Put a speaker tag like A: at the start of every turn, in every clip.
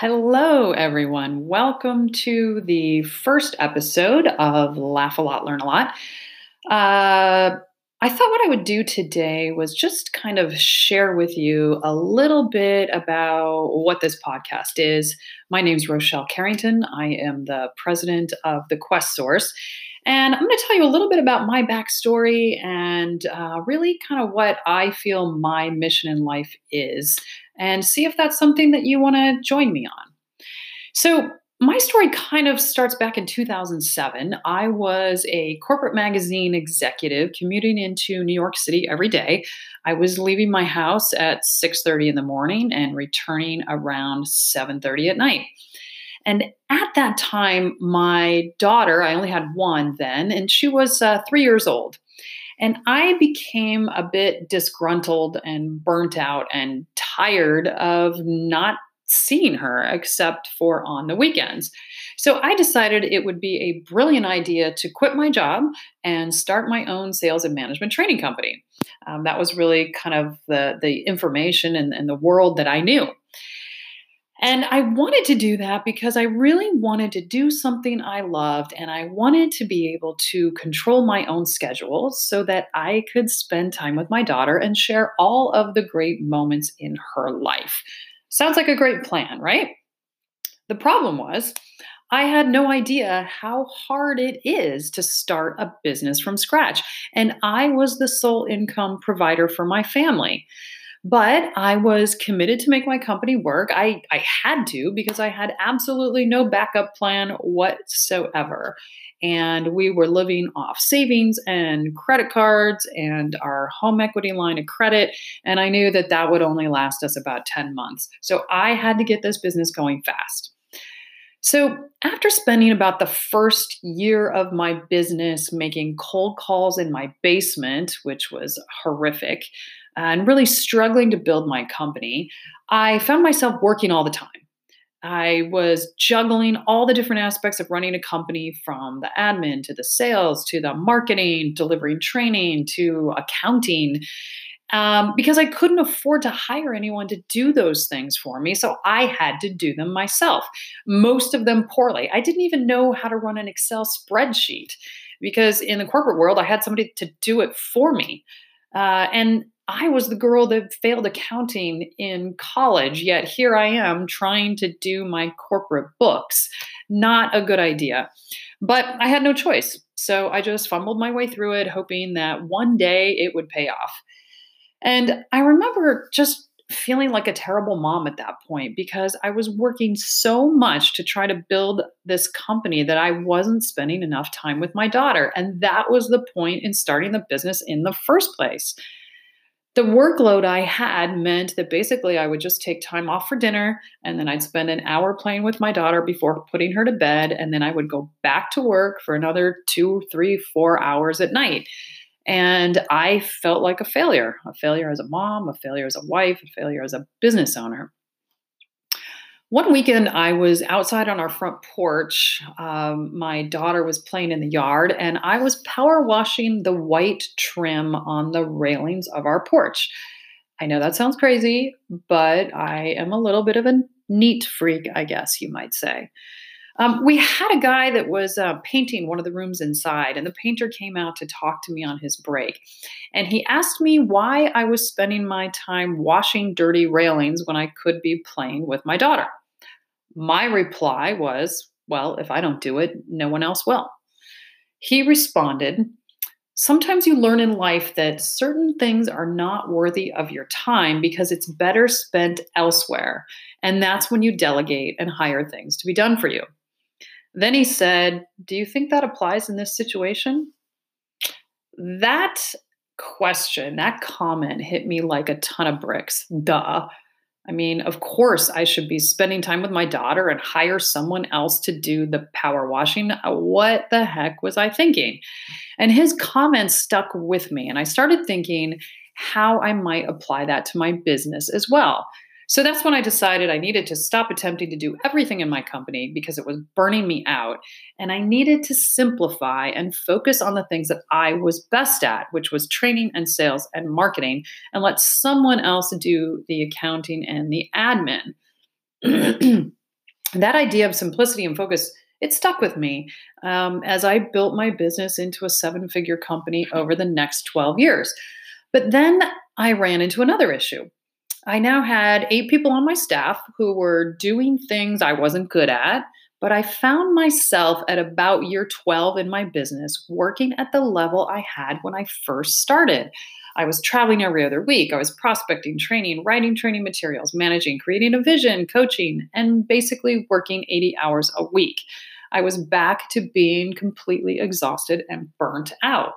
A: Hello, everyone. Welcome to the first episode of Laugh a Lot, Learn a Lot. Uh, I thought what I would do today was just kind of share with you a little bit about what this podcast is. My name is Rochelle Carrington. I am the president of the Quest Source. And I'm going to tell you a little bit about my backstory and uh, really kind of what I feel my mission in life is, and see if that's something that you want to join me on. So, my story kind of starts back in 2007. I was a corporate magazine executive commuting into New York City every day. I was leaving my house at 6:30 in the morning and returning around 7:30 at night. And at that time, my daughter, I only had one then, and she was uh, three years old. And I became a bit disgruntled and burnt out and tired of not seeing her except for on the weekends. So I decided it would be a brilliant idea to quit my job and start my own sales and management training company. Um, that was really kind of the, the information and, and the world that I knew. And I wanted to do that because I really wanted to do something I loved and I wanted to be able to control my own schedule so that I could spend time with my daughter and share all of the great moments in her life. Sounds like a great plan, right? The problem was, I had no idea how hard it is to start a business from scratch. And I was the sole income provider for my family. But I was committed to make my company work. I, I had to because I had absolutely no backup plan whatsoever. And we were living off savings and credit cards and our home equity line of credit. And I knew that that would only last us about 10 months. So I had to get this business going fast. So, after spending about the first year of my business making cold calls in my basement, which was horrific, and really struggling to build my company, I found myself working all the time. I was juggling all the different aspects of running a company from the admin to the sales to the marketing, delivering training to accounting, um, because I couldn't afford to hire anyone to do those things for me. So I had to do them myself, most of them poorly. I didn't even know how to run an Excel spreadsheet because in the corporate world, I had somebody to do it for me. Uh, and I was the girl that failed accounting in college, yet here I am trying to do my corporate books. Not a good idea. But I had no choice. So I just fumbled my way through it, hoping that one day it would pay off. And I remember just feeling like a terrible mom at that point because I was working so much to try to build this company that I wasn't spending enough time with my daughter. And that was the point in starting the business in the first place the workload I had meant that basically I would just take time off for dinner and then I'd spend an hour playing with my daughter before putting her to bed. And then I would go back to work for another two, three, four hours at night. And I felt like a failure a failure as a mom, a failure as a wife, a failure as a business owner. One weekend, I was outside on our front porch. Um, my daughter was playing in the yard, and I was power washing the white trim on the railings of our porch. I know that sounds crazy, but I am a little bit of a neat freak, I guess you might say. Um, we had a guy that was uh, painting one of the rooms inside, and the painter came out to talk to me on his break. And he asked me why I was spending my time washing dirty railings when I could be playing with my daughter. My reply was, Well, if I don't do it, no one else will. He responded, Sometimes you learn in life that certain things are not worthy of your time because it's better spent elsewhere. And that's when you delegate and hire things to be done for you. Then he said, Do you think that applies in this situation? That question, that comment hit me like a ton of bricks. Duh. I mean, of course, I should be spending time with my daughter and hire someone else to do the power washing. Uh, what the heck was I thinking? And his comments stuck with me. And I started thinking how I might apply that to my business as well. So that's when I decided I needed to stop attempting to do everything in my company because it was burning me out. And I needed to simplify and focus on the things that I was best at, which was training and sales and marketing, and let someone else do the accounting and the admin. that idea of simplicity and focus it stuck with me um, as I built my business into a seven figure company over the next 12 years. But then I ran into another issue. I now had eight people on my staff who were doing things I wasn't good at, but I found myself at about year 12 in my business working at the level I had when I first started. I was traveling every other week. I was prospecting, training, writing training materials, managing, creating a vision, coaching, and basically working 80 hours a week. I was back to being completely exhausted and burnt out.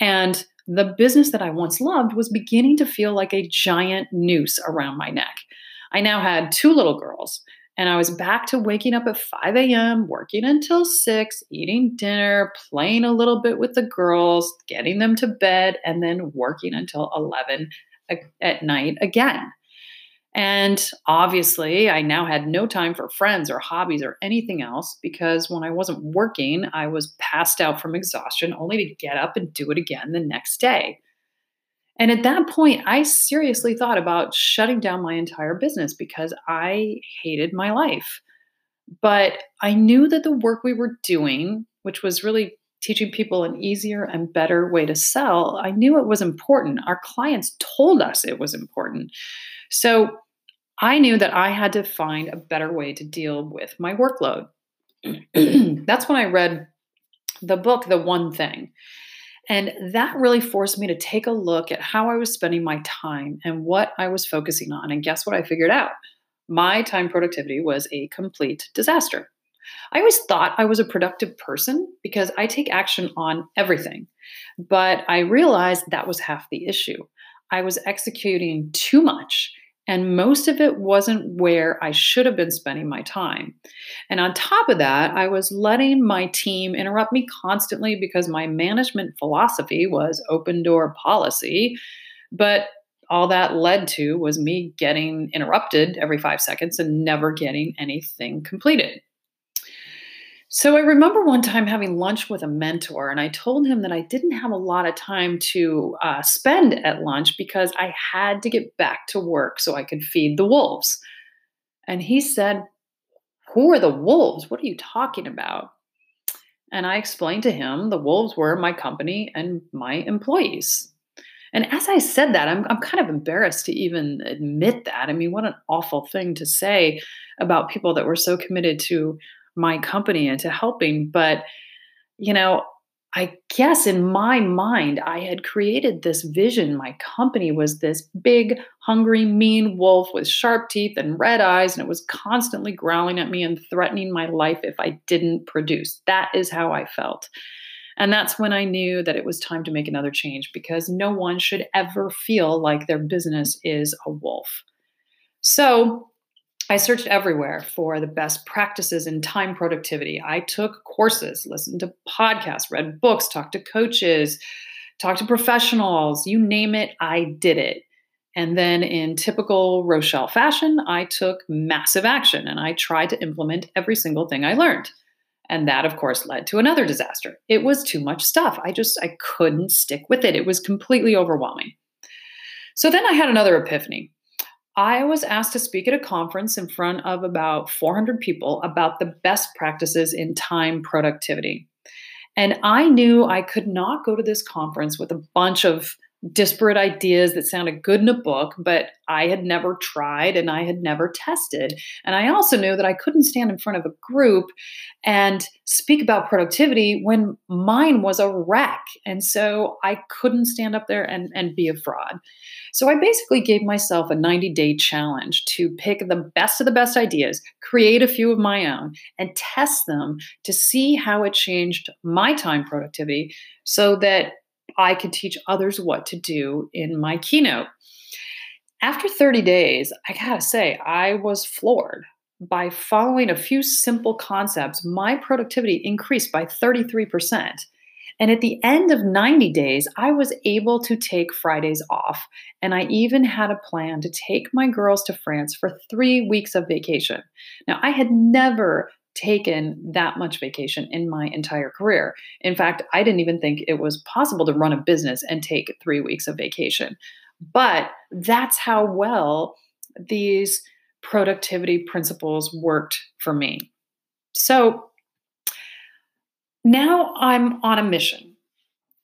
A: And the business that I once loved was beginning to feel like a giant noose around my neck. I now had two little girls, and I was back to waking up at 5 a.m., working until 6, eating dinner, playing a little bit with the girls, getting them to bed, and then working until 11 at night again. And obviously, I now had no time for friends or hobbies or anything else because when I wasn't working, I was passed out from exhaustion only to get up and do it again the next day. And at that point, I seriously thought about shutting down my entire business because I hated my life. But I knew that the work we were doing, which was really teaching people an easier and better way to sell, I knew it was important. Our clients told us it was important. So I knew that I had to find a better way to deal with my workload. That's when I read the book, The One Thing. And that really forced me to take a look at how I was spending my time and what I was focusing on. And guess what I figured out? My time productivity was a complete disaster. I always thought I was a productive person because I take action on everything. But I realized that was half the issue. I was executing too much and most of it wasn't where I should have been spending my time. And on top of that, I was letting my team interrupt me constantly because my management philosophy was open door policy. But all that led to was me getting interrupted every five seconds and never getting anything completed. So I remember one time having lunch with a mentor, and I told him that I didn't have a lot of time to uh, spend at lunch because I had to get back to work so I could feed the wolves. And he said, Who are the wolves? What are you talking about? And I explained to him the wolves were my company and my employees. And as I said that, I'm, I'm kind of embarrassed to even admit that. I mean, what an awful thing to say about people that were so committed to my company into helping. But, you know, I guess in my mind, I had created this vision. My company was this big, hungry, mean wolf with sharp teeth and red eyes, and it was constantly growling at me and threatening my life if I didn't produce. That is how I felt. And that's when I knew that it was time to make another change because no one should ever feel like their business is a wolf. So I searched everywhere for the best practices in time productivity. I took courses, listened to podcasts, read books, talked to coaches, talked to professionals, you name it, I did it. And then, in typical Rochelle fashion, I took massive action and I tried to implement every single thing I learned. And that, of course, led to another disaster. It was too much stuff. I just I couldn't stick with it. It was completely overwhelming. So then I had another epiphany. I was asked to speak at a conference in front of about 400 people about the best practices in time productivity. And I knew I could not go to this conference with a bunch of disparate ideas that sounded good in a book, but I had never tried and I had never tested. And I also knew that I couldn't stand in front of a group and speak about productivity when mine was a wreck. And so I couldn't stand up there and, and be a fraud. So I basically gave myself a 90 day challenge to pick the best of the best ideas, create a few of my own, and test them to see how it changed my time productivity so that I could teach others what to do in my keynote. After 30 days, I gotta say, I was floored. By following a few simple concepts, my productivity increased by 33%. And at the end of 90 days, I was able to take Fridays off. And I even had a plan to take my girls to France for three weeks of vacation. Now, I had never taken that much vacation in my entire career. In fact, I didn't even think it was possible to run a business and take three weeks of vacation. But that's how well these productivity principles worked for me. So now I'm on a mission.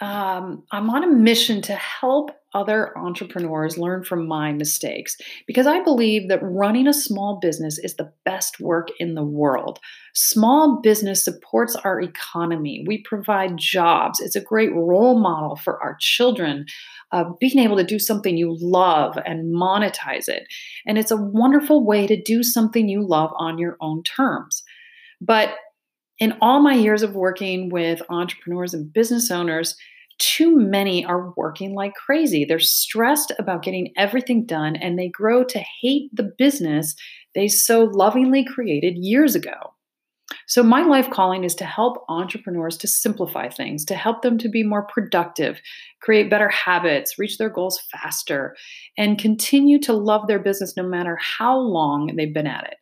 A: Um, I'm on a mission to help other entrepreneurs learn from my mistakes because I believe that running a small business is the best work in the world. Small business supports our economy, we provide jobs, it's a great role model for our children. Uh, being able to do something you love and monetize it. And it's a wonderful way to do something you love on your own terms. But in all my years of working with entrepreneurs and business owners, too many are working like crazy. They're stressed about getting everything done and they grow to hate the business they so lovingly created years ago. So, my life calling is to help entrepreneurs to simplify things, to help them to be more productive, create better habits, reach their goals faster, and continue to love their business no matter how long they've been at it.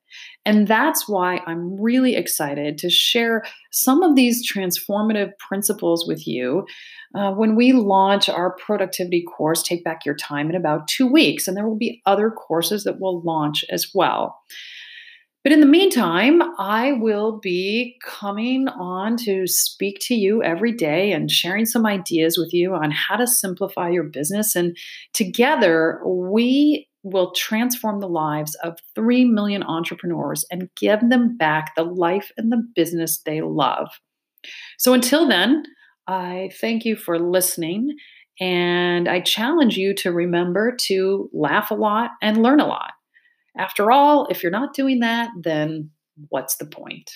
A: And that's why I'm really excited to share some of these transformative principles with you uh, when we launch our productivity course, Take Back Your Time, in about two weeks. And there will be other courses that will launch as well. But in the meantime, I will be coming on to speak to you every day and sharing some ideas with you on how to simplify your business. And together, we will transform the lives of 3 million entrepreneurs and give them back the life and the business they love. So until then, I thank you for listening. And I challenge you to remember to laugh a lot and learn a lot. After all, if you're not doing that, then what's the point?